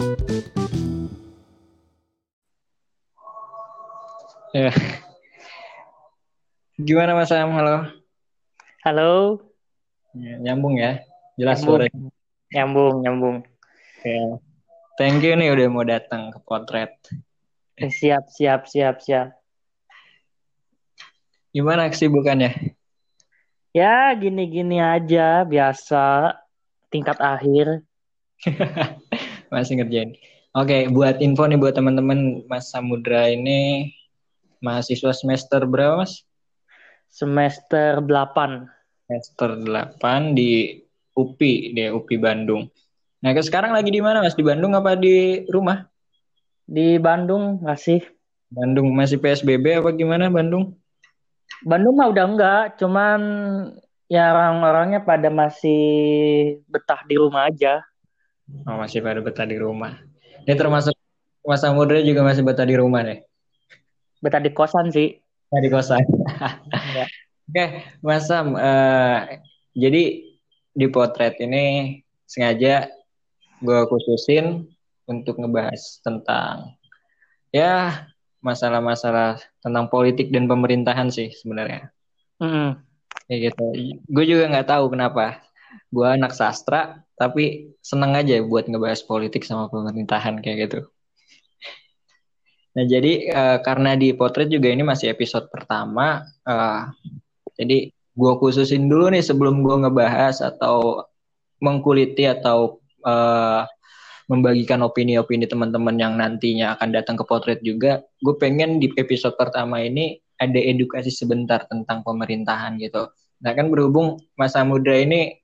Ya. Gimana Mas Am? Halo. Halo. Ya, nyambung ya. Jelas Nyambung. suaranya. Nyambung, nyambung. Oke. Thank you nih udah mau datang ke potret. Eh, Siap, siap, siap, siap. Gimana kesibukannya? Ya, gini-gini aja, biasa. Tingkat akhir. Masih ngerjain. Oke, buat info nih buat teman-teman Mas Samudra ini mahasiswa semester berapa Mas? Semester 8. Semester 8 di UPI, di UPI Bandung. Nah, ke sekarang lagi di mana Mas? Di Bandung apa di rumah? Di Bandung masih. Bandung masih PSBB apa gimana Bandung? Bandung mah udah enggak, cuman ya orang-orangnya pada masih betah di rumah aja. Oh, masih pada betah di rumah. Ini termasuk Mas Samudra juga masih betah di rumah nih. Betah di kosan sih. Nah, di kosan. Ya. Oke, Mas Sam, eh, jadi di potret ini sengaja gue khususin untuk ngebahas tentang ya masalah-masalah tentang politik dan pemerintahan sih sebenarnya. Mm-mm. Kayak gitu. Gue juga nggak tahu kenapa. Gue anak sastra, tapi seneng aja buat ngebahas politik sama pemerintahan kayak gitu. Nah, jadi eh, karena di potret juga ini masih episode pertama, eh, jadi gue khususin dulu nih sebelum gue ngebahas atau mengkuliti atau eh, membagikan opini-opini teman-teman yang nantinya akan datang ke potret juga, gue pengen di episode pertama ini ada edukasi sebentar tentang pemerintahan gitu. Nah kan berhubung Mas Samudra ini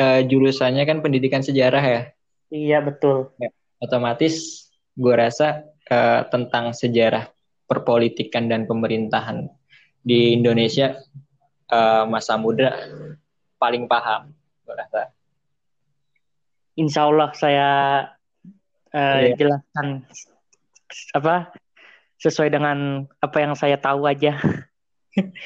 eh, jurusannya kan pendidikan sejarah ya, Iya, betul. otomatis gue rasa eh, tentang sejarah perpolitikan dan pemerintahan di Indonesia eh, Mas Samudra paling paham gue rasa. Insya Allah saya Iya. jelaskan apa sesuai dengan apa yang saya tahu aja.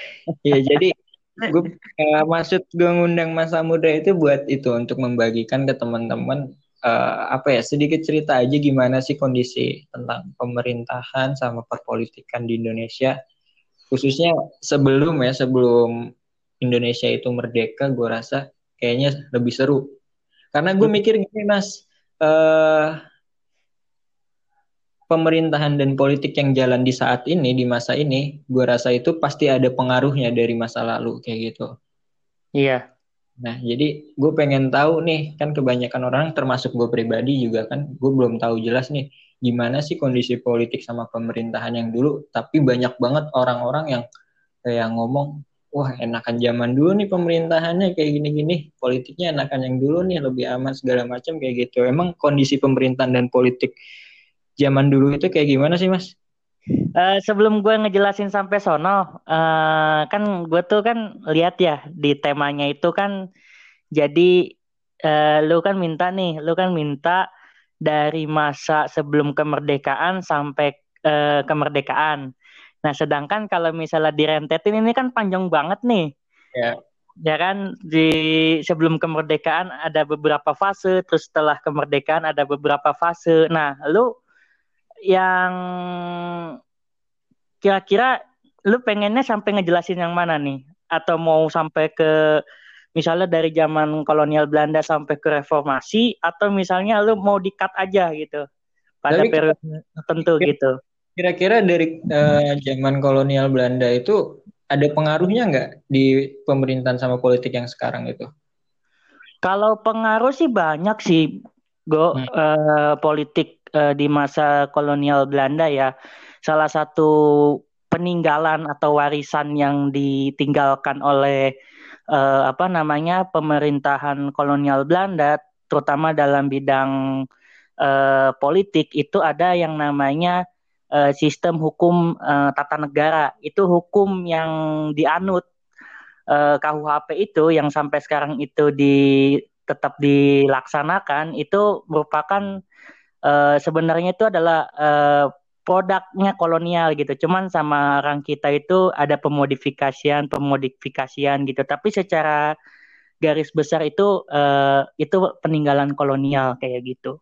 Ya jadi gue eh, maksud gue ngundang Mas Samudra itu buat itu untuk membagikan ke teman-teman eh, apa ya sedikit cerita aja gimana sih kondisi tentang pemerintahan sama perpolitikan di Indonesia. Khususnya sebelum ya sebelum Indonesia itu merdeka gue rasa kayaknya lebih seru. Karena gue mikir gini Mas eh pemerintahan dan politik yang jalan di saat ini di masa ini gue rasa itu pasti ada pengaruhnya dari masa lalu kayak gitu Iya. Nah, jadi gue pengen tahu nih, kan kebanyakan orang termasuk gue pribadi juga kan, gue belum tahu jelas nih gimana sih kondisi politik sama pemerintahan yang dulu, tapi banyak banget orang-orang yang kayak ngomong, wah enakan zaman dulu nih pemerintahannya kayak gini-gini, politiknya enakan yang dulu nih, lebih aman segala macam kayak gitu. Emang kondisi pemerintahan dan politik zaman dulu itu kayak gimana sih, Mas? Eh, sebelum gue ngejelasin sampai sono, eh, kan gue tuh kan lihat ya di temanya itu kan jadi eh, lu kan minta nih, lu kan minta dari masa sebelum kemerdekaan sampai eh, kemerdekaan. Nah, sedangkan kalau misalnya direntetin ini kan panjang banget nih. Ya. Ya kan di sebelum kemerdekaan ada beberapa fase, terus setelah kemerdekaan ada beberapa fase. Nah, lu yang kira-kira lu pengennya sampai ngejelasin yang mana nih? Atau mau sampai ke misalnya dari zaman kolonial Belanda sampai ke reformasi atau misalnya lu mau di-cut aja gitu pada Tapi- periode tertentu gitu. Kira-kira dari eh, zaman kolonial Belanda itu ada pengaruhnya nggak di pemerintahan sama politik yang sekarang itu? Kalau pengaruh sih banyak sih, Go, Hmm. eh, politik eh, di masa kolonial Belanda ya. Salah satu peninggalan atau warisan yang ditinggalkan oleh eh, apa namanya pemerintahan kolonial Belanda, terutama dalam bidang eh, politik itu ada yang namanya eh, sistem hukum eh, tata negara. Itu hukum yang dianut eh, KUHP itu yang sampai sekarang itu di tetap dilaksanakan itu merupakan eh, sebenarnya itu adalah eh, produknya kolonial gitu. Cuman sama orang kita itu ada pemodifikasian, pemodifikasian gitu. Tapi secara garis besar itu eh, itu peninggalan kolonial kayak gitu.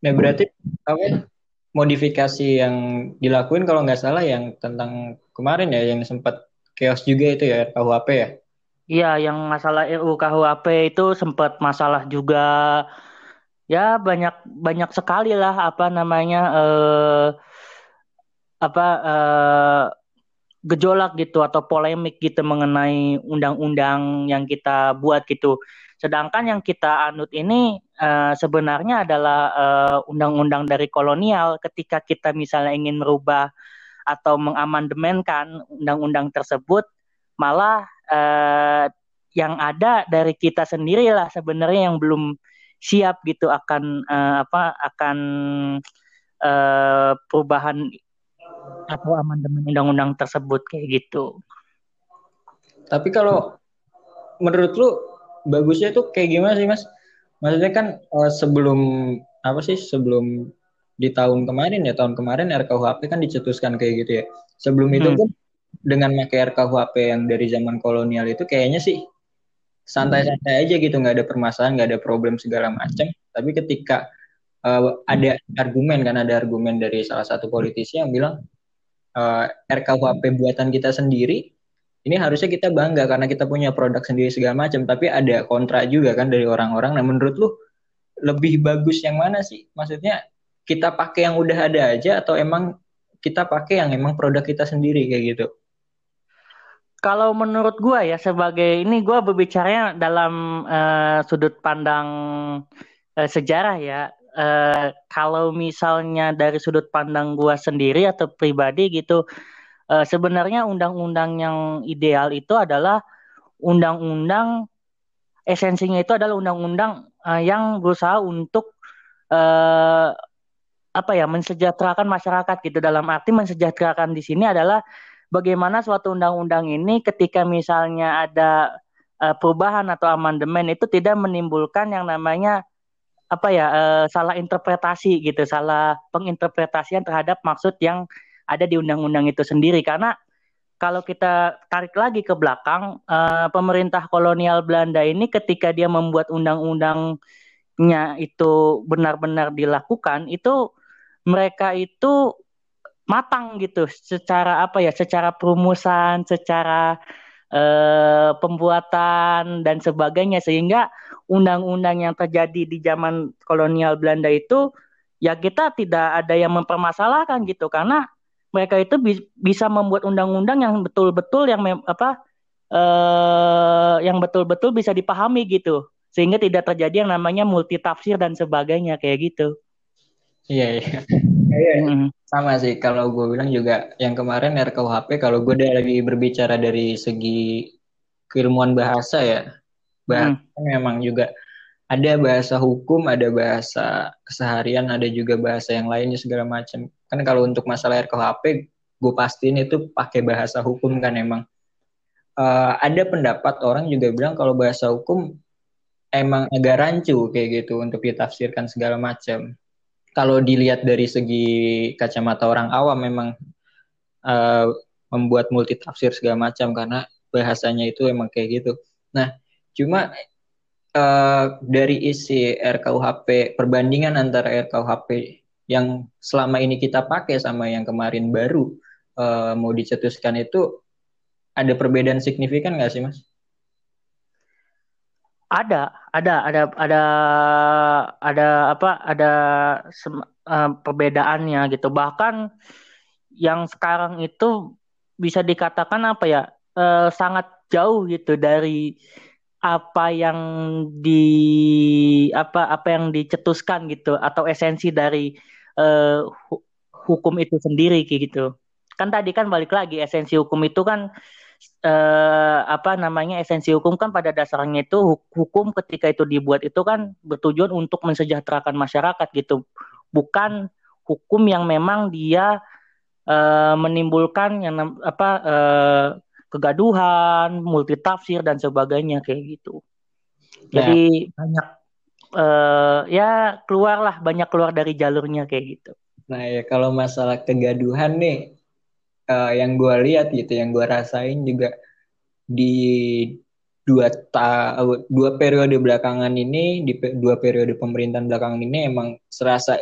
Nah berarti apa modifikasi yang dilakuin kalau nggak salah yang tentang kemarin ya yang sempat chaos juga itu ya RKUHP ya? Iya, yang masalah RUU KUHP itu sempat masalah juga. Ya banyak banyak sekali lah apa namanya eh, apa eh, gejolak gitu atau polemik gitu mengenai undang-undang yang kita buat gitu. Sedangkan yang kita anut ini uh, sebenarnya adalah uh, undang-undang dari kolonial. Ketika kita misalnya ingin merubah atau mengamandemenkan undang-undang tersebut, malah uh, yang ada dari kita sendiri lah sebenarnya yang belum siap gitu akan uh, apa akan uh, perubahan atau amandemen undang-undang tersebut kayak gitu. Tapi kalau menurut lu bagusnya itu kayak gimana sih mas? Maksudnya kan uh, sebelum apa sih sebelum di tahun kemarin ya tahun kemarin RKUHP kan dicetuskan kayak gitu ya. Sebelum hmm. itu kan dengan pakai RKUHP yang dari zaman kolonial itu kayaknya sih santai-santai aja gitu nggak ada permasalahan nggak ada problem segala macam. Tapi ketika uh, ada argumen kan ada argumen dari salah satu politisi yang bilang uh, eh, RKUHP buatan kita sendiri ini harusnya kita bangga karena kita punya produk sendiri segala macam. Tapi ada kontra juga kan dari orang-orang. Nah menurut lu lebih bagus yang mana sih? Maksudnya kita pakai yang udah ada aja atau emang kita pakai yang emang produk kita sendiri kayak gitu kalau menurut gua ya sebagai ini gua berbicaranya dalam uh, sudut pandang uh, sejarah ya uh, kalau misalnya dari sudut pandang gua sendiri atau pribadi gitu uh, sebenarnya undang-undang yang ideal itu adalah undang-undang esensinya itu adalah undang-undang uh, yang berusaha untuk uh, apa ya mensejahterakan masyarakat gitu. Dalam arti mensejahterakan di sini adalah bagaimana suatu undang-undang ini ketika misalnya ada uh, perubahan atau amandemen itu tidak menimbulkan yang namanya apa ya uh, salah interpretasi gitu, salah penginterpretasian terhadap maksud yang ada di undang-undang itu sendiri. Karena kalau kita tarik lagi ke belakang uh, pemerintah kolonial Belanda ini ketika dia membuat undang-undangnya itu benar-benar dilakukan itu mereka itu matang gitu. Secara apa ya? Secara perumusan secara uh, pembuatan dan sebagainya. Sehingga undang-undang yang terjadi di zaman kolonial Belanda itu ya kita tidak ada yang mempermasalahkan gitu. Karena mereka itu bi bisa membuat undang-undang yang betul-betul yang apa eh, yang betul-betul bisa dipahami gitu. Sehingga tidak terjadi yang namanya multitafsir dan sebagainya kayak gitu. Iya iya. Iya, mm. sama sih kalau gue bilang juga yang kemarin RKUHP kalau gue lagi berbicara dari segi keilmuan bahasa ya bahasa hmm. memang juga ada bahasa hukum, ada bahasa keseharian, ada juga bahasa yang lainnya segala macam. Kan kalau untuk masalah RKUHP, gue pastiin itu pakai bahasa hukum kan emang. Uh, ada pendapat orang juga bilang kalau bahasa hukum emang agak rancu kayak gitu untuk ditafsirkan segala macam. Kalau dilihat dari segi kacamata orang awam memang uh, membuat multitafsir segala macam karena bahasanya itu emang kayak gitu. Nah, Cuma uh, dari isi RKUHP perbandingan antara RKUHP yang selama ini kita pakai sama yang kemarin baru uh, mau dicetuskan itu ada perbedaan signifikan nggak sih mas? Ada, ada, ada, ada, ada apa? Ada uh, perbedaannya gitu. Bahkan yang sekarang itu bisa dikatakan apa ya? Uh, sangat jauh gitu dari apa yang di apa apa yang dicetuskan gitu atau esensi dari uh, hukum itu sendiri gitu kan tadi kan balik lagi esensi hukum itu kan uh, apa namanya esensi hukum kan pada dasarnya itu hukum ketika itu dibuat itu kan bertujuan untuk mensejahterakan masyarakat gitu bukan hukum yang memang dia uh, menimbulkan yang apa uh, kegaduhan, multitafsir dan sebagainya kayak gitu. Ya. Jadi banyak uh, ya keluarlah banyak keluar dari jalurnya kayak gitu. Nah ya kalau masalah kegaduhan nih uh, yang gue lihat gitu, yang gue rasain juga di dua ta dua periode belakangan ini di dua periode pemerintahan belakangan ini emang serasa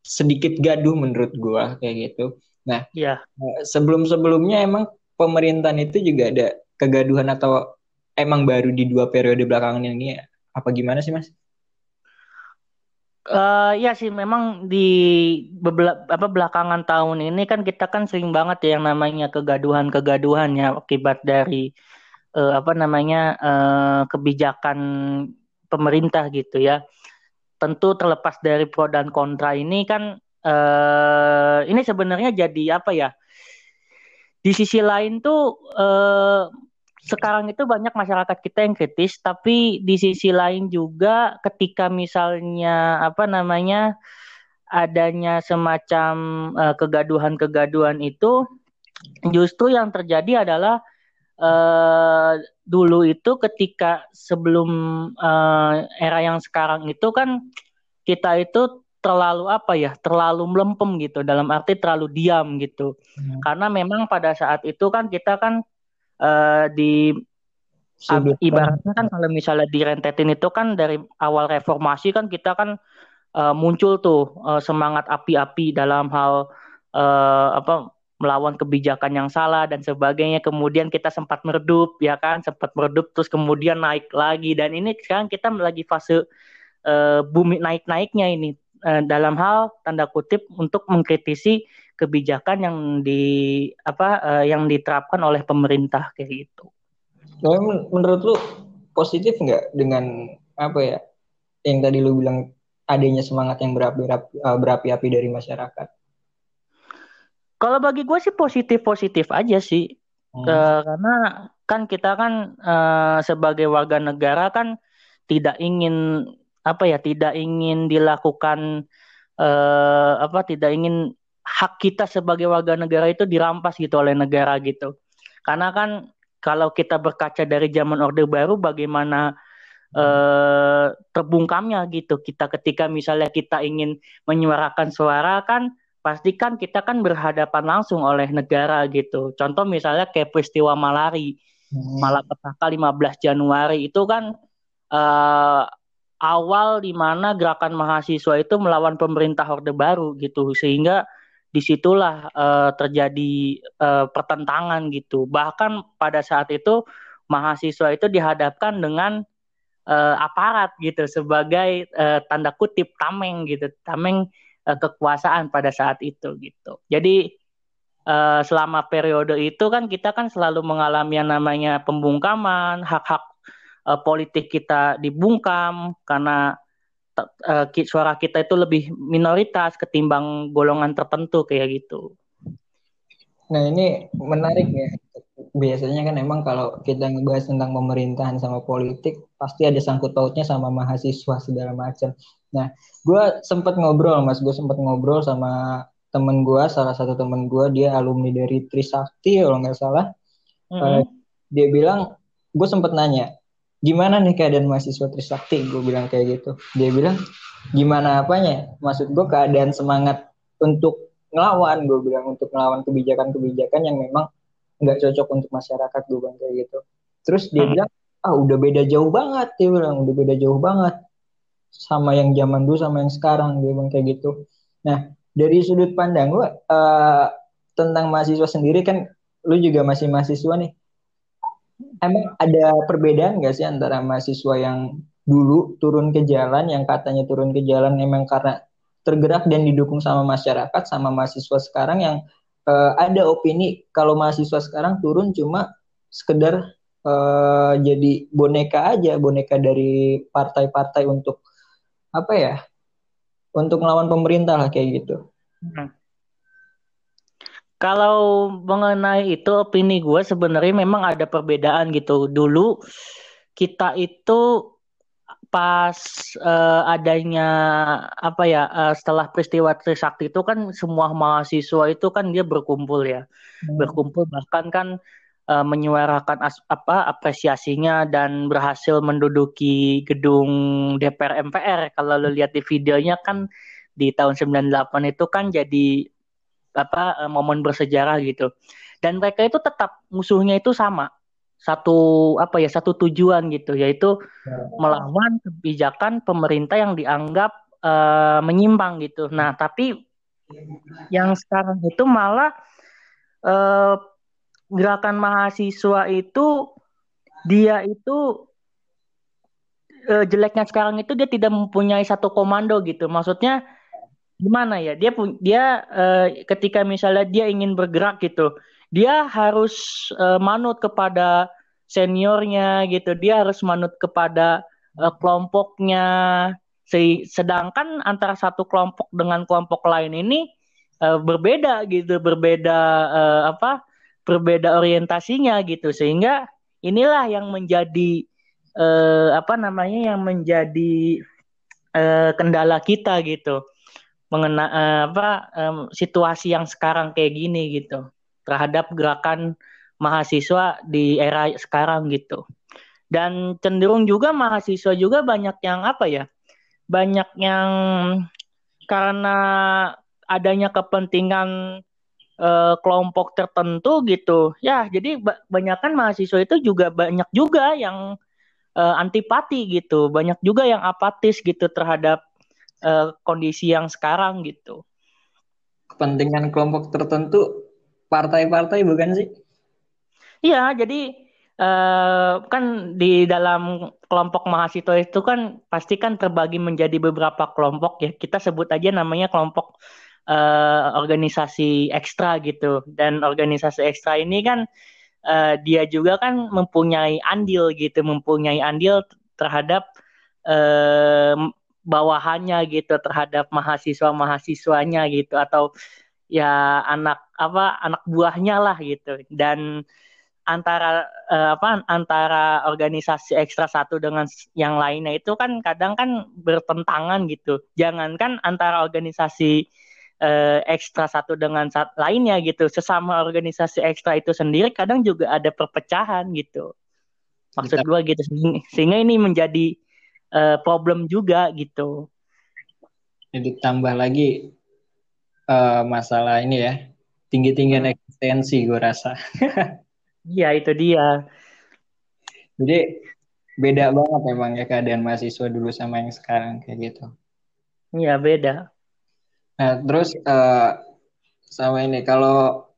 sedikit gaduh menurut gua kayak gitu. Nah, ya. sebelum-sebelumnya emang pemerintahan itu juga ada kegaduhan atau emang baru di dua periode belakangan ini apa gimana sih, Mas? Uh, ya sih memang di bebel apa belakangan tahun ini kan kita kan sering banget ya yang namanya kegaduhan-kegaduhan ya akibat dari uh, apa namanya uh, kebijakan pemerintah gitu ya. Tentu terlepas dari pro dan kontra ini kan uh, ini sebenarnya jadi apa ya? Di sisi lain tuh uh, sekarang itu banyak masyarakat kita yang kritis, tapi di sisi lain juga ketika misalnya apa namanya adanya semacam kegaduhan-kegaduhan uh, itu, justru yang terjadi adalah uh, dulu itu ketika sebelum uh, era yang sekarang itu kan kita itu terlalu apa ya terlalu melempem gitu dalam arti terlalu diam gitu hmm. karena memang pada saat itu kan kita kan uh, di Sudut ibaratnya kan kalau misalnya direntetin itu kan dari awal reformasi kan kita kan uh, muncul tuh uh, semangat api-api dalam hal uh, apa melawan kebijakan yang salah dan sebagainya. Kemudian kita sempat meredup, ya kan, sempat meredup terus kemudian naik lagi. Dan ini sekarang kita lagi fase uh, bumi naik-naiknya ini. Uh, dalam hal tanda kutip untuk mengkritisi kebijakan yang di apa uh, yang diterapkan oleh pemerintah kayak gitu. Nah, menurut lu positif nggak dengan apa ya yang tadi lu bilang adanya semangat yang berapi-api berapi-api dari masyarakat? Kalau bagi gue sih positif-positif aja sih. Hmm. Ke, karena kan kita kan uh, sebagai warga negara kan tidak ingin apa ya, tidak ingin dilakukan uh, apa, tidak ingin hak kita sebagai warga negara itu dirampas gitu oleh negara gitu. Karena kan kalau kita berkaca dari zaman Orde Baru bagaimana uh, terbungkamnya gitu kita ketika misalnya kita ingin menyuarakan suara kan pastikan kita kan berhadapan langsung oleh negara gitu. Contoh misalnya kayak peristiwa Malari, hmm. Malapetaka 15 Januari itu kan uh, awal di mana gerakan mahasiswa itu melawan pemerintah Orde Baru gitu, sehingga di situlah uh, terjadi uh, pertentangan gitu. Bahkan pada saat itu mahasiswa itu dihadapkan dengan uh, aparat gitu sebagai uh, tanda kutip tameng gitu, tameng uh, kekuasaan pada saat itu gitu. Jadi uh, selama periode itu kan kita kan selalu mengalami yang namanya pembungkaman, hak-hak politik kita dibungkam karena uh, suara kita itu lebih minoritas ketimbang golongan tertentu kayak gitu. Nah ini menarik ya. Biasanya kan emang kalau kita ngebahas tentang pemerintahan sama politik pasti ada sangkut pautnya sama mahasiswa segala macam. Nah, gue sempat ngobrol, mas, gue sempat ngobrol sama temen gue, salah satu temen gue, dia alumni dari Trisakti kalau nggak salah. Mm-hmm. Uh, dia bilang, gue sempat nanya, gimana nih keadaan mahasiswa Trisakti? Gue bilang kayak gitu. Dia bilang, gimana apanya? Maksud gue keadaan semangat untuk ngelawan, gue bilang untuk ngelawan kebijakan-kebijakan yang memang nggak cocok untuk masyarakat, gue bilang kayak gitu. Terus dia mm-hmm. bilang, ah udah beda jauh banget, dia bilang udah beda jauh banget sama yang zaman dulu sama yang sekarang dia bilang kayak gitu. Nah dari sudut pandang lu uh, tentang mahasiswa sendiri kan lu juga masih mahasiswa nih. Emang ada perbedaan gak sih antara mahasiswa yang dulu turun ke jalan yang katanya turun ke jalan emang karena tergerak dan didukung sama masyarakat sama mahasiswa sekarang yang uh, ada opini kalau mahasiswa sekarang turun cuma sekedar uh, jadi boneka aja boneka dari partai-partai untuk apa ya untuk melawan pemerintah lah kayak gitu. Hmm. Kalau mengenai itu opini gue sebenarnya memang ada perbedaan gitu. Dulu kita itu pas uh, adanya apa ya uh, setelah peristiwa Trisakti itu kan semua mahasiswa itu kan dia berkumpul ya. Hmm. Berkumpul bahkan kan uh, menyuarakan as, apa apresiasinya dan berhasil menduduki gedung DPR MPR. Kalau lo lihat di videonya kan di tahun 98 itu kan jadi apa uh, momen bersejarah gitu. Dan mereka itu tetap musuhnya itu sama. satu apa ya satu tujuan gitu yaitu ya. melawan kebijakan pemerintah yang dianggap uh, menyimpang gitu. Nah tapi yang sekarang itu malah uh, gerakan mahasiswa itu dia itu uh, jeleknya sekarang itu dia tidak mempunyai satu komando gitu. Maksudnya gimana ya? Dia dia uh, ketika misalnya dia ingin bergerak gitu, dia harus uh, manut kepada seniornya gitu. Dia harus manut kepada uh, kelompoknya. Sedangkan antara satu kelompok dengan kelompok lain ini uh, berbeda gitu, berbeda uh, apa? Berbeda orientasinya gitu. Sehingga inilah yang menjadi uh, apa namanya yang menjadi uh, kendala kita gitu mengenai uh, apa um, situasi yang sekarang kayak gini gitu terhadap gerakan mahasiswa di era sekarang gitu. Dan cenderung juga mahasiswa juga banyak yang apa ya banyak yang karena adanya kepentingan uh, kelompok tertentu gitu ya jadi banyak kan mahasiswa itu juga banyak juga yang uh, antipati gitu banyak juga yang apatis gitu terhadap uh, kondisi yang sekarang gitu. Kepentingan kelompok tertentu partai-partai bukan sih? Iya, jadi uh, kan di dalam kelompok mahasiswa itu kan pasti kan terbagi menjadi beberapa kelompok ya. Kita sebut aja namanya kelompok uh, organisasi ekstra gitu. Dan organisasi ekstra ini kan uh, dia juga kan mempunyai andil gitu, mempunyai andil terhadap uh, bawahannya gitu terhadap mahasiswa-mahasiswanya gitu atau ya anak apa anak buahnya lah gitu. Dan antara uh, apa antara organisasi ekstra satu dengan yang lainnya itu kan kadang kan bertentangan gitu. Jangankan antara organisasi uh, ekstra satu dengan sat lainnya gitu. Sesama organisasi ekstra itu sendiri kadang juga ada perpecahan gitu. Maksud gue gitu. Sehingga ini menjadi uh, problem juga gitu. Jadi tambah lagi uh, masalah ini ya tinggi-tinggian hmm. eksistensi gue rasa. Iya itu dia. Jadi beda banget emang ya keadaan mahasiswa dulu sama yang sekarang kayak gitu. Iya beda. Nah terus uh, sama ini kalau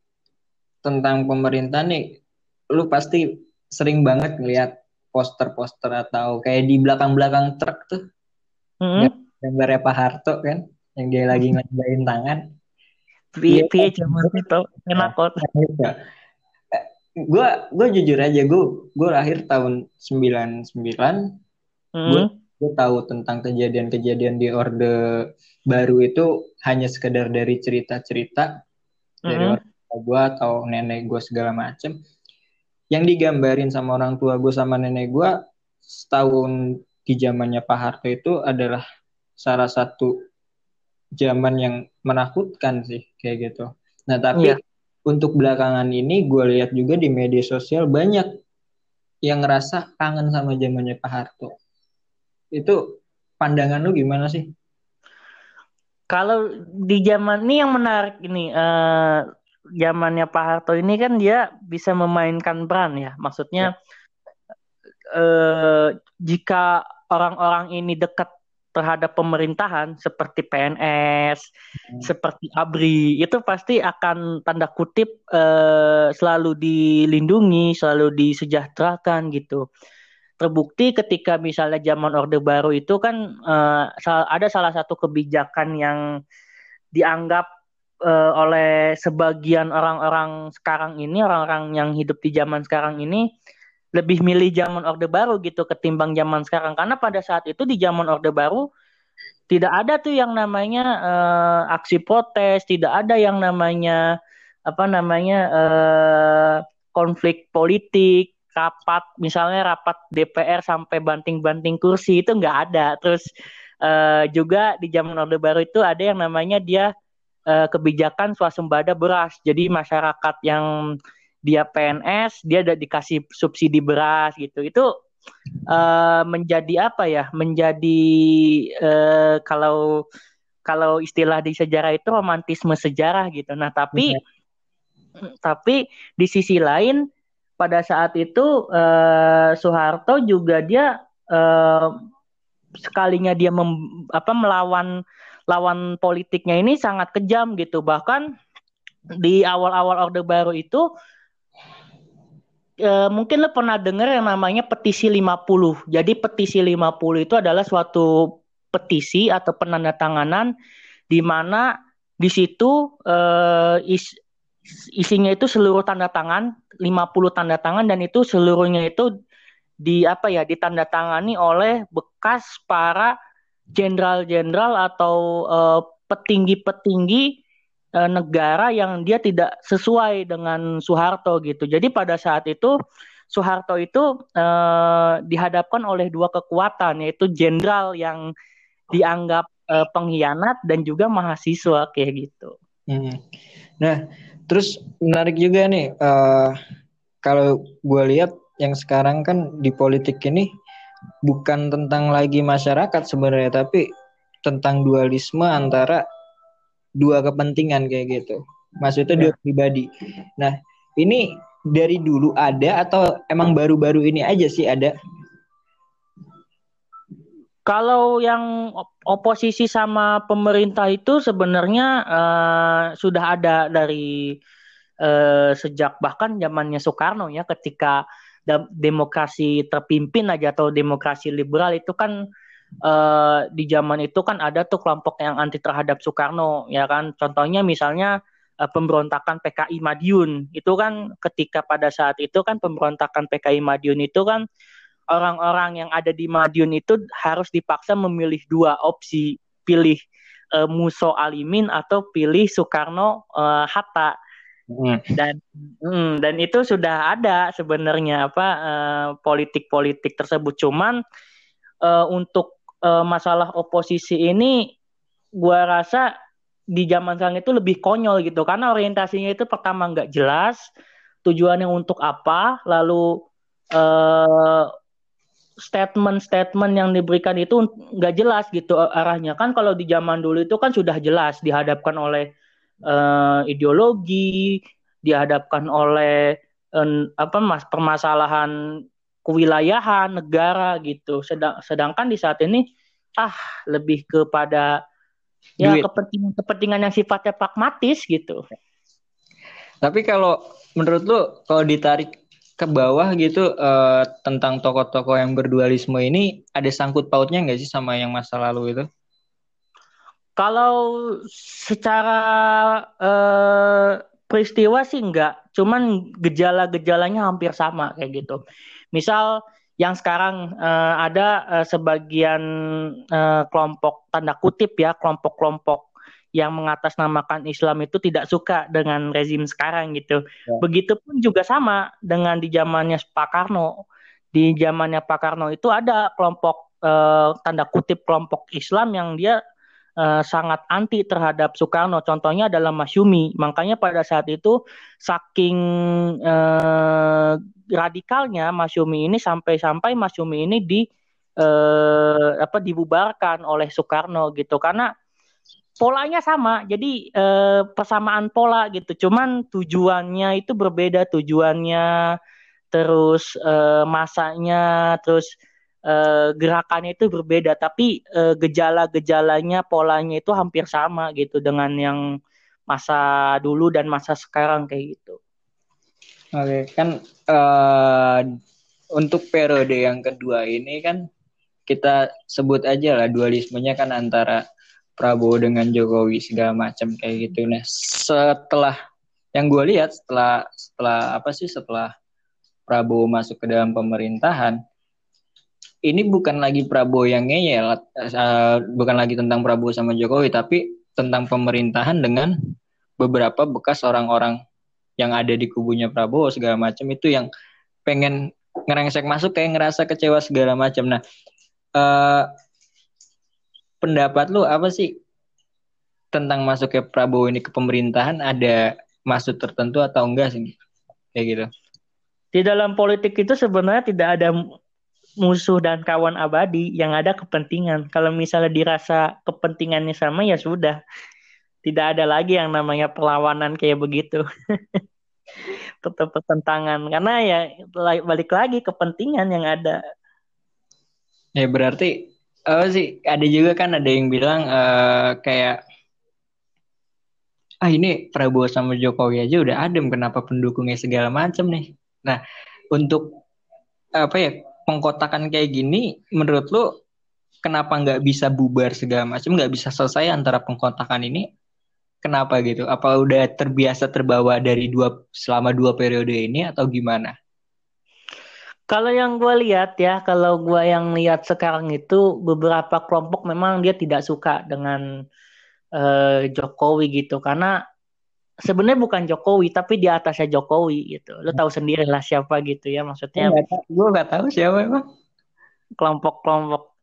tentang pemerintah nih, lu pasti sering banget ngeliat poster-poster atau kayak di belakang-belakang truk tuh hmm. gambarnya Pak Harto kan yang dia lagi ngejain tangan Piye piye zaman itu enak kok. Gue gue jujur aja gue gue lahir tahun 99 hmm. gue gue tahu tentang kejadian-kejadian di Orde Baru itu hanya sekedar dari cerita-cerita hmm. dari orang tua gue atau nenek gue segala macem yang digambarin sama orang tua gue sama nenek gue setahun di zamannya Pak Harto itu adalah salah satu zaman yang menakutkan sih kayak gitu. Nah tapi yeah. untuk belakangan ini gue lihat juga di media sosial banyak yang ngerasa kangen sama zamannya Pak Harto. Itu pandangan lu gimana sih? Kalau di zaman ini yang menarik ini uh, zamannya Pak Harto ini kan dia bisa memainkan peran ya. Maksudnya ya. eh, jika orang-orang ini dekat terhadap pemerintahan seperti PNS, hmm. seperti ABRI, itu pasti akan tanda kutip eh, selalu dilindungi, selalu disejahterakan gitu. Terbukti ketika misalnya zaman Orde Baru itu kan eh, ada salah satu kebijakan yang dianggap uh, oleh sebagian orang-orang sekarang ini, orang-orang yang hidup di zaman sekarang ini lebih milih zaman Orde Baru gitu ketimbang zaman sekarang karena pada saat itu di zaman Orde Baru tidak ada tuh yang namanya uh, aksi protes, tidak ada yang namanya apa namanya uh, konflik politik, rapat misalnya rapat DPR sampai banting-banting kursi itu nggak ada. Terus uh, juga di zaman Orde Baru itu ada yang namanya dia uh, kebijakan swasembada beras. Jadi masyarakat yang dia PNS dia ada dikasih subsidi beras gitu. Itu uh, menjadi apa ya? Menjadi uh, kalau kalau istilah di sejarah itu romantisme sejarah gitu. Nah, tapi hmm. tapi di sisi lain pada saat itu uh, Soeharto juga dia uh, sekalinya dia mem, apa melawan lawan politiknya ini sangat kejam gitu bahkan di awal-awal Orde Baru itu uh, mungkin lo pernah dengar yang namanya petisi 50. Jadi petisi 50 itu adalah suatu petisi atau penandatanganan di mana di situ uh, is, isinya itu seluruh tanda tangan 50 tanda tangan dan itu seluruhnya itu di apa ya ditandatangani oleh bekas para jenderal-jenderal atau uh, petinggi-petinggi uh, negara yang dia tidak sesuai dengan Soeharto gitu. Jadi pada saat itu Soeharto itu uh, dihadapkan oleh dua kekuatan yaitu jenderal yang dianggap uh, pengkhianat dan juga mahasiswa kayak gitu. Hmm. Nah, terus menarik juga nih uh, kalau gue lihat yang sekarang kan di politik ini bukan tentang lagi masyarakat sebenarnya tapi tentang dualisme antara dua kepentingan kayak gitu. Maksudnya ya. dua pribadi. Nah, ini dari dulu ada atau emang baru-baru ini aja sih ada? Kalau yang oposisi sama pemerintah itu sebenarnya uh, sudah ada dari uh, sejak bahkan zamannya Soekarno ya ketika demokrasi terpimpin aja atau demokrasi liberal itu kan uh, di zaman itu kan ada tuh kelompok yang anti terhadap Soekarno ya kan? Contohnya misalnya uh, pemberontakan PKI Madiun. Itu kan ketika pada saat itu kan pemberontakan PKI Madiun itu kan orang-orang yang ada di Madiun itu harus dipaksa memilih dua opsi. Pilih uh, Muso Alimin atau pilih Soekarno uh, Hatta. Dan hmm, dan itu sudah ada sebenarnya apa uh, politik-politik tersebut. Cuman uh, untuk uh, masalah oposisi ini gua rasa di zaman sekarang itu lebih konyol gitu. Karena orientasinya itu pertama nggak jelas tujuannya untuk apa lalu uh, statement-statement yang diberikan itu nggak jelas gitu arahnya. Kan kalau di zaman dulu itu kan sudah jelas dihadapkan oleh uh, ideologi, dihadapkan oleh uh, apa mas permasalahan kewilayahan negara gitu. Sedang, sedangkan di saat ini ah lebih kepada ya kepentingan-kepentingan yang sifatnya pragmatis gitu. Tapi kalau menurut lu kalau ditarik ke bawah gitu uh, tentang tokoh-tokoh yang berdualisme ini ada sangkut pautnya nggak sih sama yang masa lalu itu? Kalau secara uh, peristiwa sih enggak, cuman gejala-gejalanya hampir sama kayak gitu. Misal yang sekarang uh, ada uh, sebagian uh, kelompok tanda kutip ya, kelompok-kelompok yang mengatasnamakan Islam itu tidak suka dengan rezim sekarang gitu. Ya. Begitupun juga sama dengan di zamannya Pak Karno. Di zamannya Pak Karno itu ada kelompok uh, tanda kutip kelompok Islam yang dia uh, sangat anti terhadap Soekarno. Contohnya adalah Masyumi. Makanya pada saat itu saking uh, radikalnya Masyumi ini sampai-sampai Masyumi ini di uh, apa dibubarkan oleh Soekarno gitu karena polanya sama. Jadi uh, persamaan pola gitu. Cuman tujuannya itu berbeda tujuannya terus uh, masanya terus uh, gerakannya itu berbeda tapi uh, gejala-gejalanya polanya itu hampir sama gitu dengan yang masa dulu dan masa sekarang kayak gitu. Oke, kan uh, untuk periode yang kedua ini kan kita sebut aja lah dualismenya kan antara Prabowo dengan Jokowi segala macam kayak gitu. Nah, setelah yang gue lihat setelah setelah apa sih setelah Prabowo masuk ke dalam pemerintahan, ini bukan lagi Prabowo yang ngeyel, uh, bukan lagi tentang Prabowo sama Jokowi, tapi tentang pemerintahan dengan beberapa bekas orang-orang yang ada di kubunya Prabowo segala macam itu yang pengen ngerengsek masuk kayak ngerasa kecewa segala macam. Nah, uh, pendapat lu apa sih tentang masuknya Prabowo ini ke pemerintahan? Ada maksud tertentu atau enggak sih? Kayak gitu. Di dalam politik itu sebenarnya tidak ada musuh dan kawan abadi yang ada kepentingan. Kalau misalnya dirasa kepentingannya sama ya sudah. Tidak ada lagi yang namanya perlawanan kayak begitu. tetap pertentangan karena ya balik lagi kepentingan yang ada ya berarti oh sih ada juga kan ada yang bilang uh, kayak ah ini Prabowo sama Jokowi aja udah adem kenapa pendukungnya segala macam nih nah untuk apa ya pengkotakan kayak gini menurut lu kenapa nggak bisa bubar segala macam nggak bisa selesai antara pengkotakan ini? Kenapa gitu? Apa udah terbiasa terbawa dari dua selama dua periode ini atau gimana? Kalau yang gue lihat ya, kalau gue yang lihat sekarang itu beberapa kelompok memang dia tidak suka dengan uh, Jokowi gitu, karena sebenarnya bukan Jokowi tapi di atasnya Jokowi gitu. Lo tahu sendiri lah siapa gitu ya maksudnya. Gue gak tahu siapa emang. Kelompok-kelompok.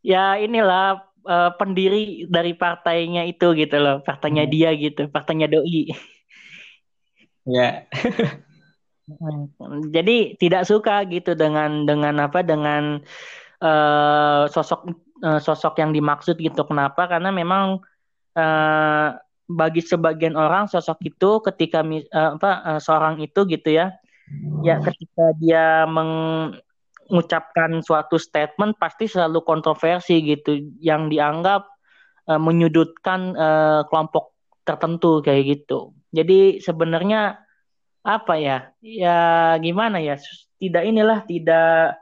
Ya inilah uh, pendiri dari partainya itu gitu loh, partainya hmm. dia gitu, partainya Doi. Ya. Jadi tidak suka gitu dengan dengan apa dengan uh, sosok uh, sosok yang dimaksud gitu. Kenapa? Karena memang uh, bagi sebagian orang sosok itu ketika uh, apa uh, seorang itu gitu ya, ya ketika dia mengucapkan suatu statement pasti selalu kontroversi gitu, yang dianggap uh, menyudutkan uh, kelompok tertentu kayak gitu. Jadi sebenarnya apa ya? Ya gimana ya? Tidak inilah tidak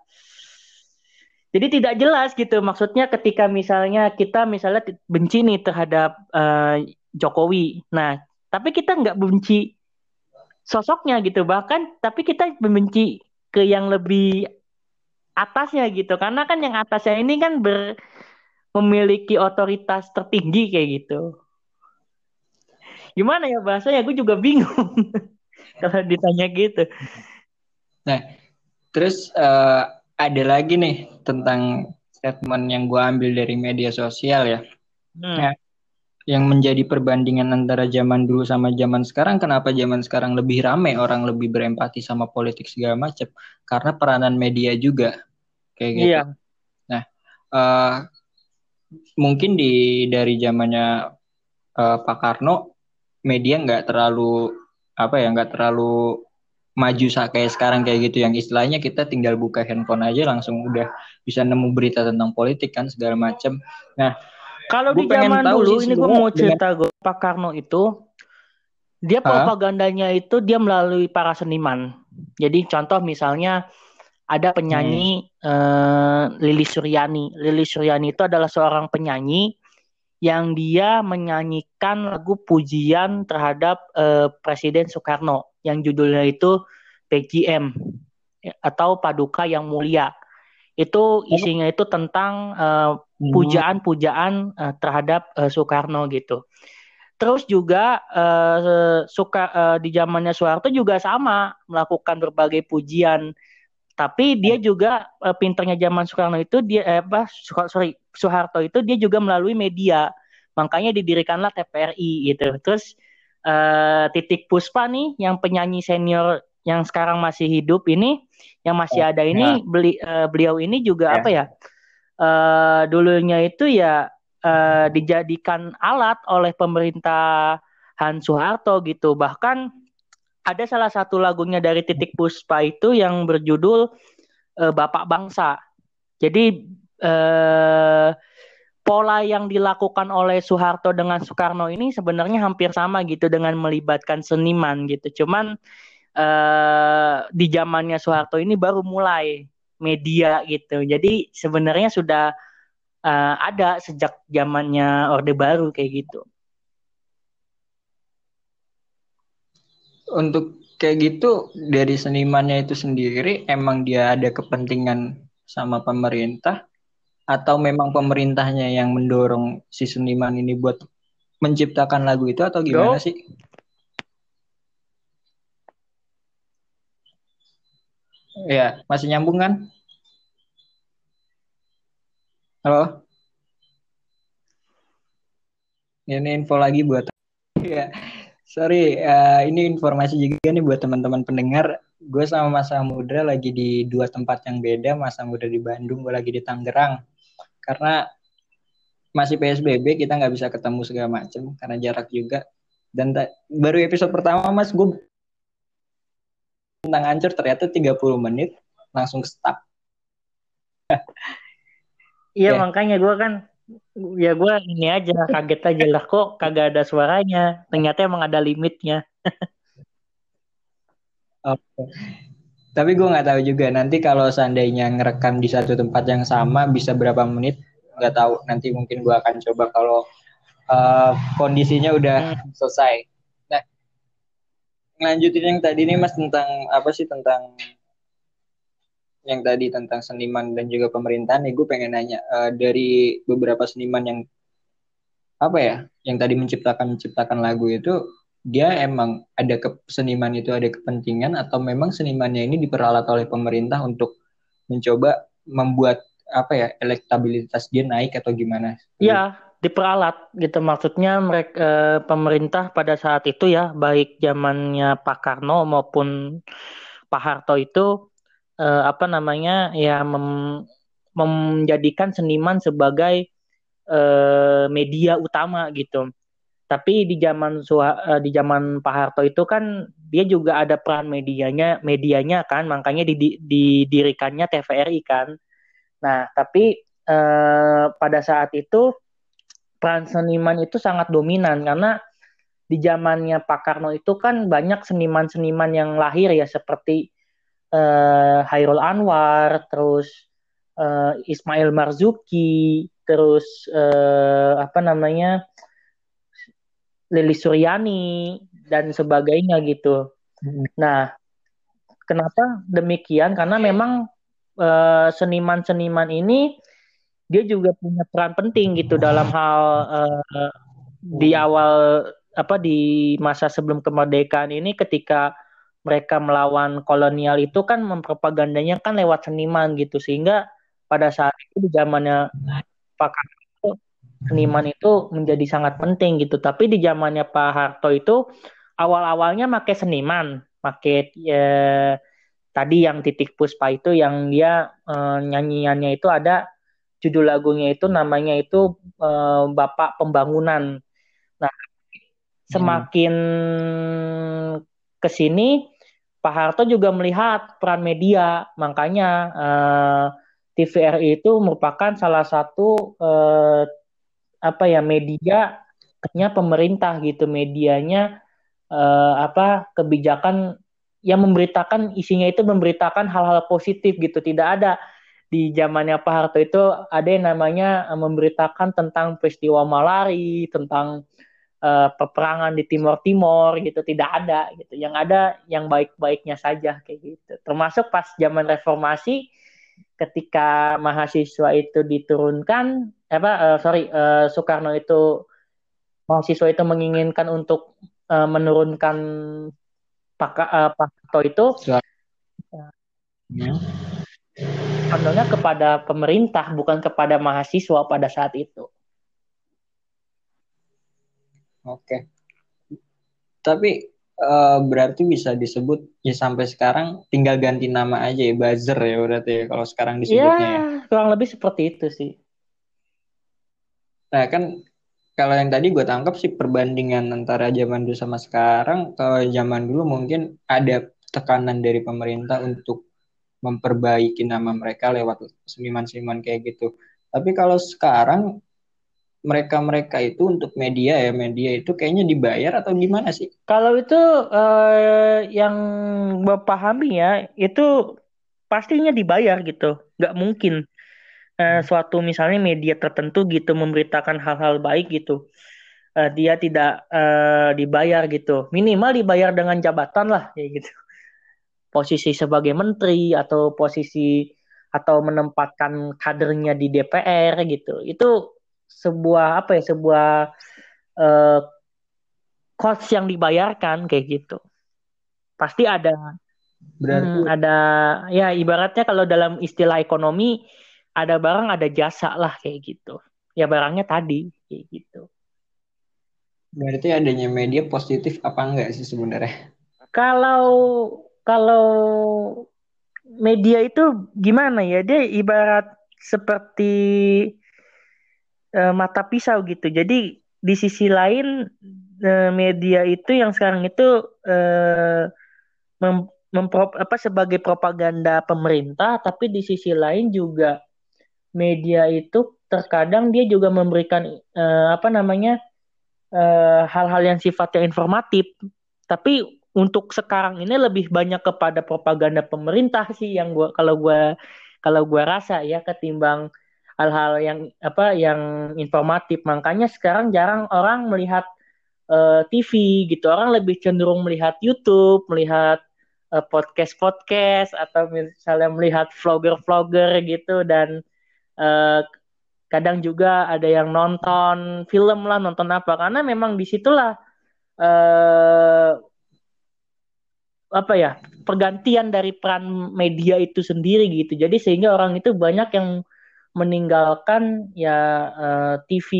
jadi tidak jelas gitu. Maksudnya ketika misalnya kita misalnya benci nih terhadap uh, Jokowi nah tapi kita nggak benci sosoknya gitu bahkan tapi kita membenci ke yang lebih atasnya gitu karena kan yang atasnya ini kan ber memiliki otoritas tertinggi kayak gitu gimana ya bahasanya gue juga bingung kalau ditanya gitu. Nah, terus uh, ada lagi nih tentang statement yang gue ambil dari media sosial ya. Hmm. Nah, yang menjadi perbandingan antara zaman dulu sama zaman sekarang, kenapa zaman sekarang lebih ramai orang lebih berempati sama politik segala macam? Karena peranan media juga kayak gitu. Iya. Nah, uh, mungkin di dari zamannya uh, Pak Karno, media nggak terlalu apa ya nggak terlalu maju kayak sekarang kayak gitu yang istilahnya kita tinggal buka handphone aja langsung udah bisa nemu berita tentang politik kan segala macam. Nah, kalau di zaman dulu ini gue mau cerita gue Pak Karno itu dia propagandanya huh? itu dia melalui para seniman. Jadi contoh misalnya ada penyanyi hmm. uh, Lili Suryani. Lili Suryani itu adalah seorang penyanyi yang dia menyanyikan lagu pujian terhadap uh, Presiden Soekarno yang judulnya itu PGM atau Paduka yang Mulia. Itu isinya itu tentang uh, pujaan-pujaan uh, terhadap uh, Soekarno gitu. Terus juga uh, suka uh, di zamannya Soeharto juga sama melakukan berbagai pujian tapi dia juga uh, pinternya zaman Soekarno itu dia eh, apa sorry Soeharto itu dia juga melalui media. Makanya didirikanlah TPRI gitu. Terus uh, Titik Puspa nih yang penyanyi senior yang sekarang masih hidup ini yang masih ada ini ya. beli uh, beliau ini juga ya. apa ya? Uh, dulunya itu ya uh, dijadikan alat oleh pemerintahan Soeharto gitu. Bahkan ada salah satu lagunya dari Titik Puspa itu yang berjudul uh, Bapak Bangsa. Jadi uh, pola yang dilakukan oleh Soeharto dengan Soekarno ini sebenarnya hampir sama gitu dengan melibatkan seniman gitu. Cuman uh, di zamannya Soeharto ini baru mulai media gitu. Jadi sebenarnya sudah uh, ada sejak zamannya Orde Baru kayak gitu. untuk kayak gitu dari senimannya itu sendiri emang dia ada kepentingan sama pemerintah atau memang pemerintahnya yang mendorong si seniman ini buat menciptakan lagu itu atau gimana sih? Ya, masih nyambung kan? Halo? Ini info lagi buat ya Sorry, uh, ini informasi juga nih buat teman-teman pendengar. Gue sama Mas Samudra lagi di dua tempat yang beda. Mas Samudra di Bandung, gue lagi di Tangerang. Karena masih PSBB, kita nggak bisa ketemu segala macam karena jarak juga. Dan baru episode pertama, Mas, gue tentang hancur ternyata 30 menit langsung stuck. Iya yeah. makanya gue kan ya gue ini aja kaget aja lah kok kagak ada suaranya. Ternyata emang ada limitnya. okay. Tapi gue nggak tahu juga nanti kalau seandainya ngerekam di satu tempat yang sama bisa berapa menit nggak tahu. Nanti mungkin gue akan coba kalau uh, kondisinya udah hmm. selesai. Lanjutin yang tadi nih mas tentang apa sih tentang yang tadi tentang seniman dan juga pemerintahan nih gue pengen nanya uh, dari beberapa seniman yang apa ya yang tadi menciptakan menciptakan lagu itu dia emang ada ke seniman itu ada kepentingan atau memang senimannya ini diperalat oleh pemerintah untuk mencoba membuat apa ya elektabilitas dia naik atau gimana? Iya diperalat gitu maksudnya mereka eh, pemerintah pada saat itu ya baik zamannya Pak Karno maupun Pak Harto itu uh, apa namanya ya mem menjadikan seniman sebagai uh, media utama gitu. Tapi di zaman uh, di zaman Pak Harto itu kan dia juga ada peran medianya medianya kan makanya didirikannya TVRI kan. Nah, tapi uh, pada saat itu peran seniman itu sangat dominan karena di zamannya Pak Karno itu kan banyak seniman-seniman yang lahir ya seperti uh, Hairul Anwar, terus uh, Ismail Marzuki, terus uh, apa namanya Lili Suryani dan sebagainya gitu. Hmm. Nah, kenapa demikian? Karena memang seniman-seniman uh, ini dia juga punya peran penting gitu dalam hal uh, di awal apa di masa sebelum kemerdekaan ini ketika mereka melawan kolonial itu kan mempropagandanya kan lewat seniman gitu. Sehingga pada saat itu di zamannya Pak Harto seniman itu menjadi sangat penting gitu. Tapi di zamannya Pak Harto itu awal-awalnya pakai seniman pakai ya, tadi yang titik puspa itu yang dia eh, nyanyiannya itu ada judul lagunya itu namanya itu eh, Bapak Pembangunan. Nah semakin hmm. ke sini Pak Harto juga melihat peran media, makanya eh, TVRI itu merupakan salah satu eh, apa ya media nya pemerintah gitu. Medianya eh, apa kebijakan yang memberitakan isinya itu memberitakan hal-hal positif gitu. Tidak ada di zamannya Pak Harto itu ada yang namanya eh, memberitakan tentang peristiwa malari tentang uh, peperangan di Timur Timur gitu. Tidak ada gitu. Yang ada yang baik-baiknya saja kayak gitu. Termasuk pas zaman reformasi ketika mahasiswa itu diturunkan apa uh, sorry uh, Soekarno itu mahasiswa itu menginginkan untuk uh, menurunkan Pak uh, Pak Harto itu. Ya. Sebenarnya kepada pemerintah bukan kepada mahasiswa pada saat itu. Oke. Tapi uh, berarti bisa disebut ya sampai sekarang tinggal ganti nama aja ya buzzer ya berarti ya kalau sekarang disebutnya. Ya, kurang lebih seperti itu sih. Nah kan kalau yang tadi gue tangkap sih perbandingan antara zaman dulu sama sekarang kalau zaman dulu mungkin ada tekanan dari pemerintah untuk memperbaiki nama mereka lewat seniman-seniman kayak gitu. Tapi kalau sekarang mereka-mereka itu untuk media ya media itu kayaknya dibayar atau gimana sih? Kalau itu uh, yang gue pahami ya itu pastinya dibayar gitu, nggak mungkin uh, suatu misalnya media tertentu gitu memberitakan hal-hal baik gitu, uh, dia tidak uh, dibayar gitu, minimal dibayar dengan jabatan lah ya gitu, posisi sebagai menteri atau posisi atau menempatkan kadernya di DPR gitu, itu sebuah apa ya sebuah uh, cost yang dibayarkan kayak gitu. Pasti ada berarti hmm, ada ya ibaratnya kalau dalam istilah ekonomi ada barang ada jasa lah kayak gitu. Ya barangnya tadi kayak gitu. Berarti adanya media positif apa enggak sih sebenarnya? Kalau kalau media itu gimana ya dia ibarat seperti uh, mata pisau gitu. Jadi di sisi lain uh, media itu yang sekarang itu uh, memprop apa sebagai propaganda pemerintah tapi di sisi lain juga media itu terkadang dia juga memberikan uh, apa namanya hal-hal uh, yang sifatnya informatif tapi untuk sekarang ini lebih banyak kepada propaganda pemerintah sih yang gua kalau gua kalau gua rasa ya ketimbang hal-hal yang apa yang informatif. Makanya sekarang jarang orang melihat uh, eh, TV gitu. Orang lebih cenderung melihat YouTube melihat uh, podcast-podcast atau misalnya melihat vlogger-vlogger gitu. Dan uh, kadang juga ada yang nonton film lah nonton apa. Karena memang di situlah uh, apa ya pergantian dari peran media itu sendiri gitu jadi sehingga orang itu banyak yang meninggalkan ya uh, TV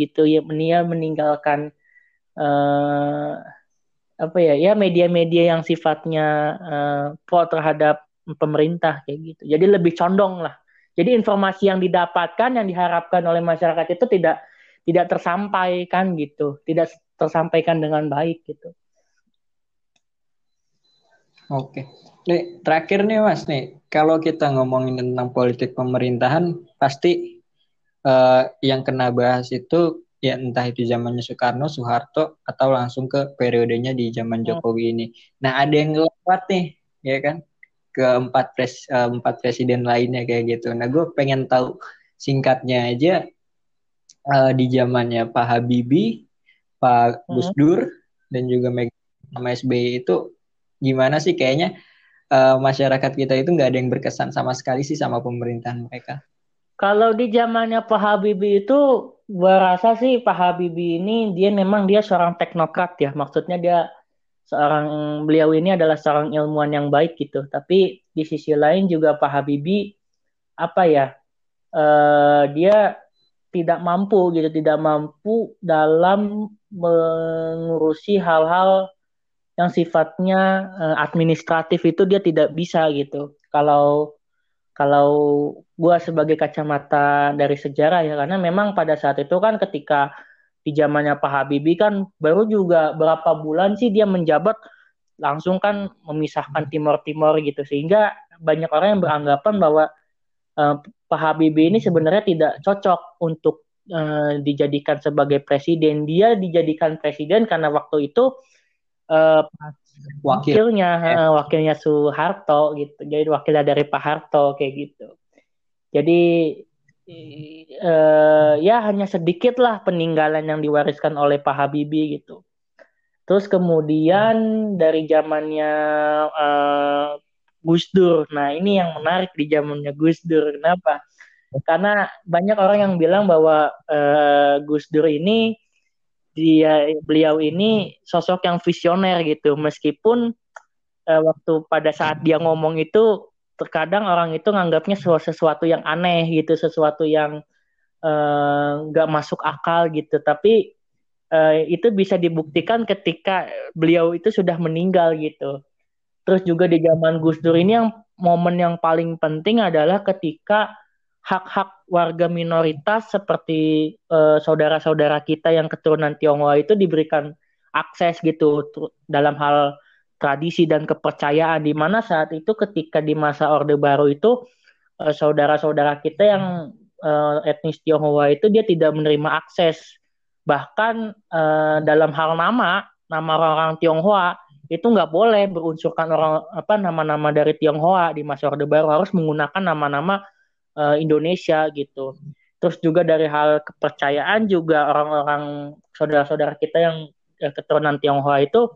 gitu ya meninggalkan uh, apa ya ya media-media yang sifatnya uh, pro terhadap pemerintah kayak gitu. Jadi lebih condong lah. Jadi informasi yang didapatkan yang diharapkan oleh masyarakat itu tidak tidak tersampaikan gitu, tidak tersampaikan dengan baik gitu. Oke. Nih, terakhir nih Mas nih, kalau kita ngomongin tentang politik pemerintahan pasti uh, yang kena bahas itu ya entah itu zamannya Soekarno, Soeharto atau langsung ke periodenya di zaman hmm. Jokowi ini. Nah, ada yang lewat nih, ya kan? Ke empat pres uh, empat presiden lainnya kayak gitu. Nah, gue pengen tahu singkatnya aja uh, di zamannya Pak Habibie, Pak hmm. Gus Dur dan juga Meg sama SBY itu gimana sih kayaknya uh, masyarakat kita itu nggak ada yang berkesan sama sekali sih sama pemerintahan mereka. Kalau di zamannya Pak Habibie itu gua rasa sih Pak Habibie ini dia memang dia seorang teknokrat ya. Maksudnya dia seorang beliau ini adalah seorang ilmuwan yang baik gitu. Tapi di sisi lain juga Pak Habibie apa ya? Uh, dia tidak mampu gitu, tidak mampu dalam mengurusi hal-hal yang sifatnya uh, administratif itu dia tidak bisa gitu. Kalau kalau gue sebagai kacamata dari sejarah ya karena memang pada saat itu kan ketika di zamannya Pak Habibie kan baru juga berapa bulan sih dia menjabat langsung kan memisahkan Timor Timor gitu. Sehingga banyak orang yang beranggapan bahwa uh, Pak Habibie ini sebenarnya tidak cocok untuk uh, dijadikan sebagai presiden. Dia dijadikan presiden karena waktu itu uh, wakilnya ya. uh, wakilnya Soeharto gitu. Jadi wakilnya dari Pak Harto kayak gitu. Jadi uh, ya hanya sedikit lah peninggalan yang diwariskan oleh Pak Habibie gitu. Terus kemudian dari zamannya uh, Gus Dur. Nah ini yang menarik di zamannya Gus Dur. Kenapa? Karena banyak orang yang bilang bahwa uh, Gus Dur ini dia beliau ini sosok yang visioner gitu. Meskipun uh, waktu pada saat dia ngomong itu terkadang orang itu nganggapnya sesuatu yang aneh gitu sesuatu yang eh, nggak uh, masuk akal gitu. Tapi uh, itu bisa dibuktikan ketika beliau itu sudah meninggal gitu. Terus juga di zaman Gus Dur ini yang momen yang paling penting adalah ketika hak-hak warga minoritas seperti eh, saudara-saudara kita yang keturunan Tionghoa itu diberikan akses gitu dalam hal tradisi dan kepercayaan. Di mana saat itu ketika di masa Orde Baru itu eh, saudara-saudara kita yang uh, etnis Tionghoa itu dia tidak menerima akses. Bahkan uh, dalam hal nama nama orang-orang Tionghoa itu nggak boleh berunsurkan orang apa nama-nama dari Tionghoa di masa Orde Baru. Harus menggunakan nama-nama uh, Indonesia gitu. Terus juga dari hal kepercayaan juga orang-orang saudara-saudara kita yang ya, keturunan Tionghoa itu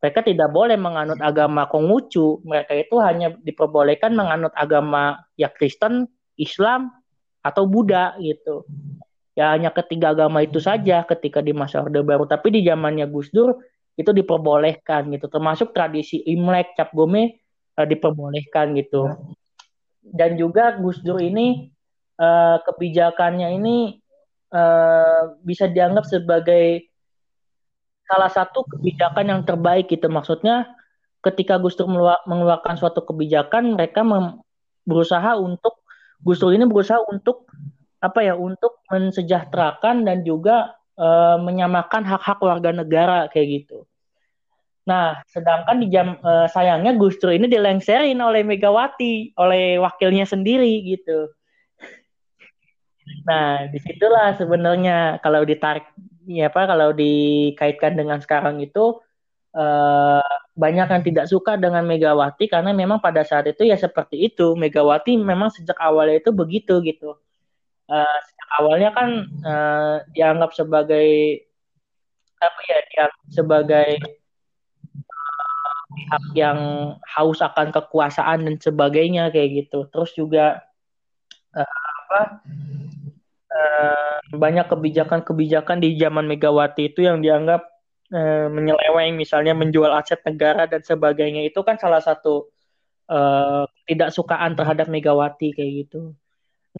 mereka tidak boleh menganut agama Konghucu. Mereka itu hanya diperbolehkan menganut agama ya Kristen, Islam atau Buddha gitu. Ya hanya ketiga agama itu saja ketika di masa Orde Baru. Tapi di zamannya Gus Dur itu diperbolehkan gitu. Termasuk tradisi Imlek, Cap Gome uh, diperbolehkan gitu dan juga Gus Dur ini uh, kebijakannya ini uh, bisa dianggap sebagai salah satu kebijakan yang terbaik gitu. Maksudnya ketika Gus Dur mengeluarkan suatu kebijakan mereka berusaha untuk Gus Dur ini berusaha untuk apa ya untuk mensejahterakan dan juga uh, menyamakan hak-hak warga negara kayak gitu Nah, sedangkan di jam uh, sayangnya Gus Dur ini dilengserin oleh Megawati, oleh wakilnya sendiri gitu. Nah, di situlah sebenarnya kalau ditarik ya apa kalau dikaitkan dengan sekarang itu uh, banyak yang tidak suka dengan Megawati karena memang pada saat itu ya seperti itu Megawati memang sejak awalnya itu begitu gitu uh, sejak awalnya kan uh, dianggap sebagai apa ya dianggap sebagai pihak yang haus akan kekuasaan dan sebagainya kayak gitu terus juga uh, apa uh, banyak kebijakan-kebijakan di zaman Megawati itu yang dianggap uh, menyeleweng, misalnya menjual aset negara dan sebagainya itu kan salah satu uh, tidak sukaan terhadap Megawati kayak gitu.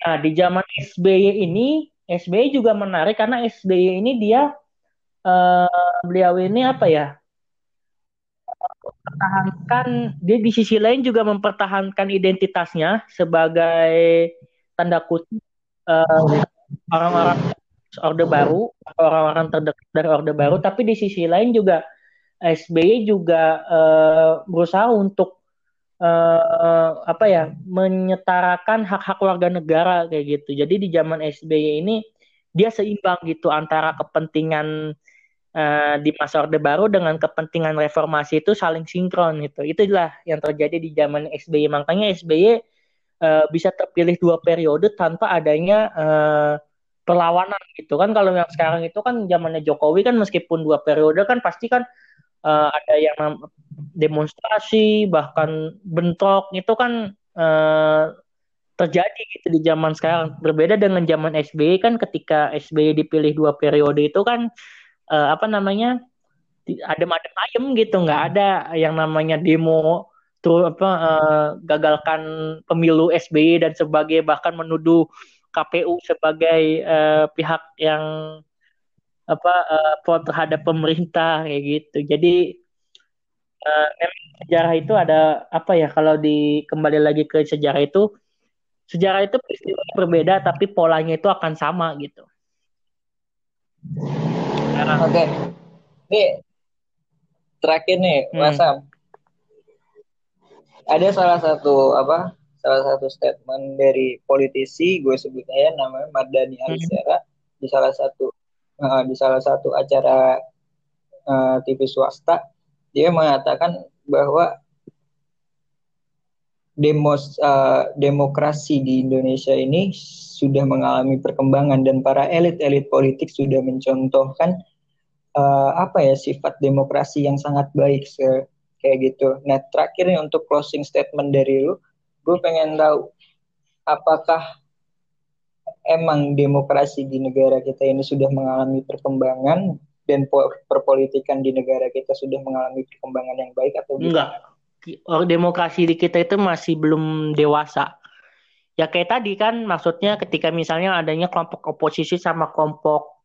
Nah di zaman SBY ini, SBY juga menarik karena SBY ini dia uh, beliau ini apa ya? Mempertahankan dia di sisi lain juga mempertahankan identitasnya sebagai tanda kutip uh, orang-orang Orde Baru, orang-orang terdekat dari Orde Baru, tapi di sisi lain juga SBY juga uh, berusaha untuk uh, apa ya menyetarakan hak-hak warga negara kayak gitu. Jadi di zaman SBY ini dia seimbang gitu antara kepentingan uh, di masa Orde Baru dengan kepentingan reformasi itu saling sinkron gitu. Itulah yang terjadi di zaman SBY. Makanya SBY uh, bisa terpilih dua periode tanpa adanya uh, perlawanan gitu kan kalau yang sekarang itu kan zamannya Jokowi kan meskipun dua periode kan pasti kan uh, ada yang demonstrasi bahkan bentrok itu kan uh, terjadi gitu di zaman sekarang berbeda dengan zaman SBY kan ketika SBY dipilih dua periode itu kan uh, apa namanya adem-adem ayem gitu nggak ada yang namanya demo tuh apa uh, gagalkan pemilu SBY dan sebagainya bahkan menuduh KPU sebagai uh, pihak yang apa uh, pro terhadap pemerintah kayak gitu. Jadi uh, sejarah itu ada apa ya kalau di kembali lagi ke sejarah itu sejarah itu peristiwa berbeda tapi polanya itu akan sama gitu. Oke. Okay. Ini terakhir nih, hmm. Mas Ada salah satu apa salah satu statement dari politisi gue sebut aja namanya Mardani hmm. Alisera hmm. di salah satu uh, di salah satu acara uh, TV swasta dia mengatakan bahwa demos uh, demokrasi di Indonesia ini sudah mengalami perkembangan dan para elit-elit politik sudah mencontohkan uh, apa ya sifat demokrasi yang sangat baik se kayak gitu. Nah terakhir nih untuk closing statement dari lu, gue pengen tahu apakah emang demokrasi di negara kita ini sudah mengalami perkembangan dan perpolitikan di negara kita sudah mengalami perkembangan yang baik atau enggak? Demokrasi di kita itu masih belum dewasa. Ya kayak tadi kan maksudnya ketika misalnya adanya kelompok oposisi sama kelompok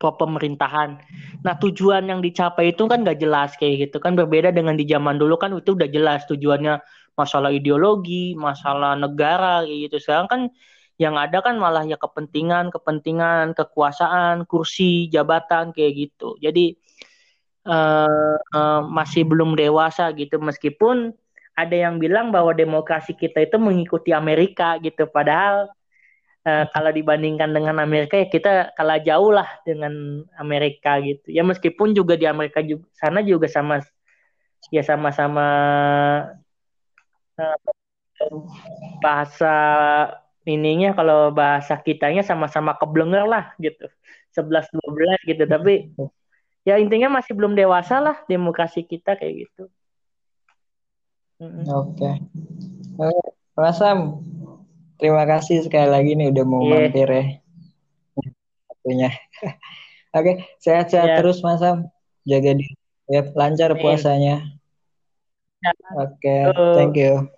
pemerintahan. Nah tujuan yang dicapai itu kan gak jelas kayak gitu kan berbeda dengan di zaman dulu kan itu udah jelas tujuannya masalah ideologi, masalah negara kayak gitu. Sekarang kan yang ada kan malah ya kepentingan, kepentingan, kekuasaan, kursi, jabatan kayak gitu. Jadi uh, uh, masih belum dewasa gitu meskipun ada yang bilang bahwa demokrasi kita itu mengikuti Amerika gitu padahal uh, kalau dibandingkan dengan Amerika ya kita kalah jauh lah dengan Amerika gitu ya meskipun juga di Amerika juga sana juga sama ya sama-sama bahasa ininya kalau bahasa kitanya sama-sama keblenger lah gitu. 11 12 gitu tapi ya intinya masih belum dewasa lah demokrasi kita kayak gitu. Oke. Okay. Sam, terima kasih sekali lagi nih udah mau yeah. mampir ya. Waktunya. Oke, okay. sehat-sehat yeah. terus Mas Sam. Jaga diri. Ya, lancar puasanya. Oke, okay, thank you.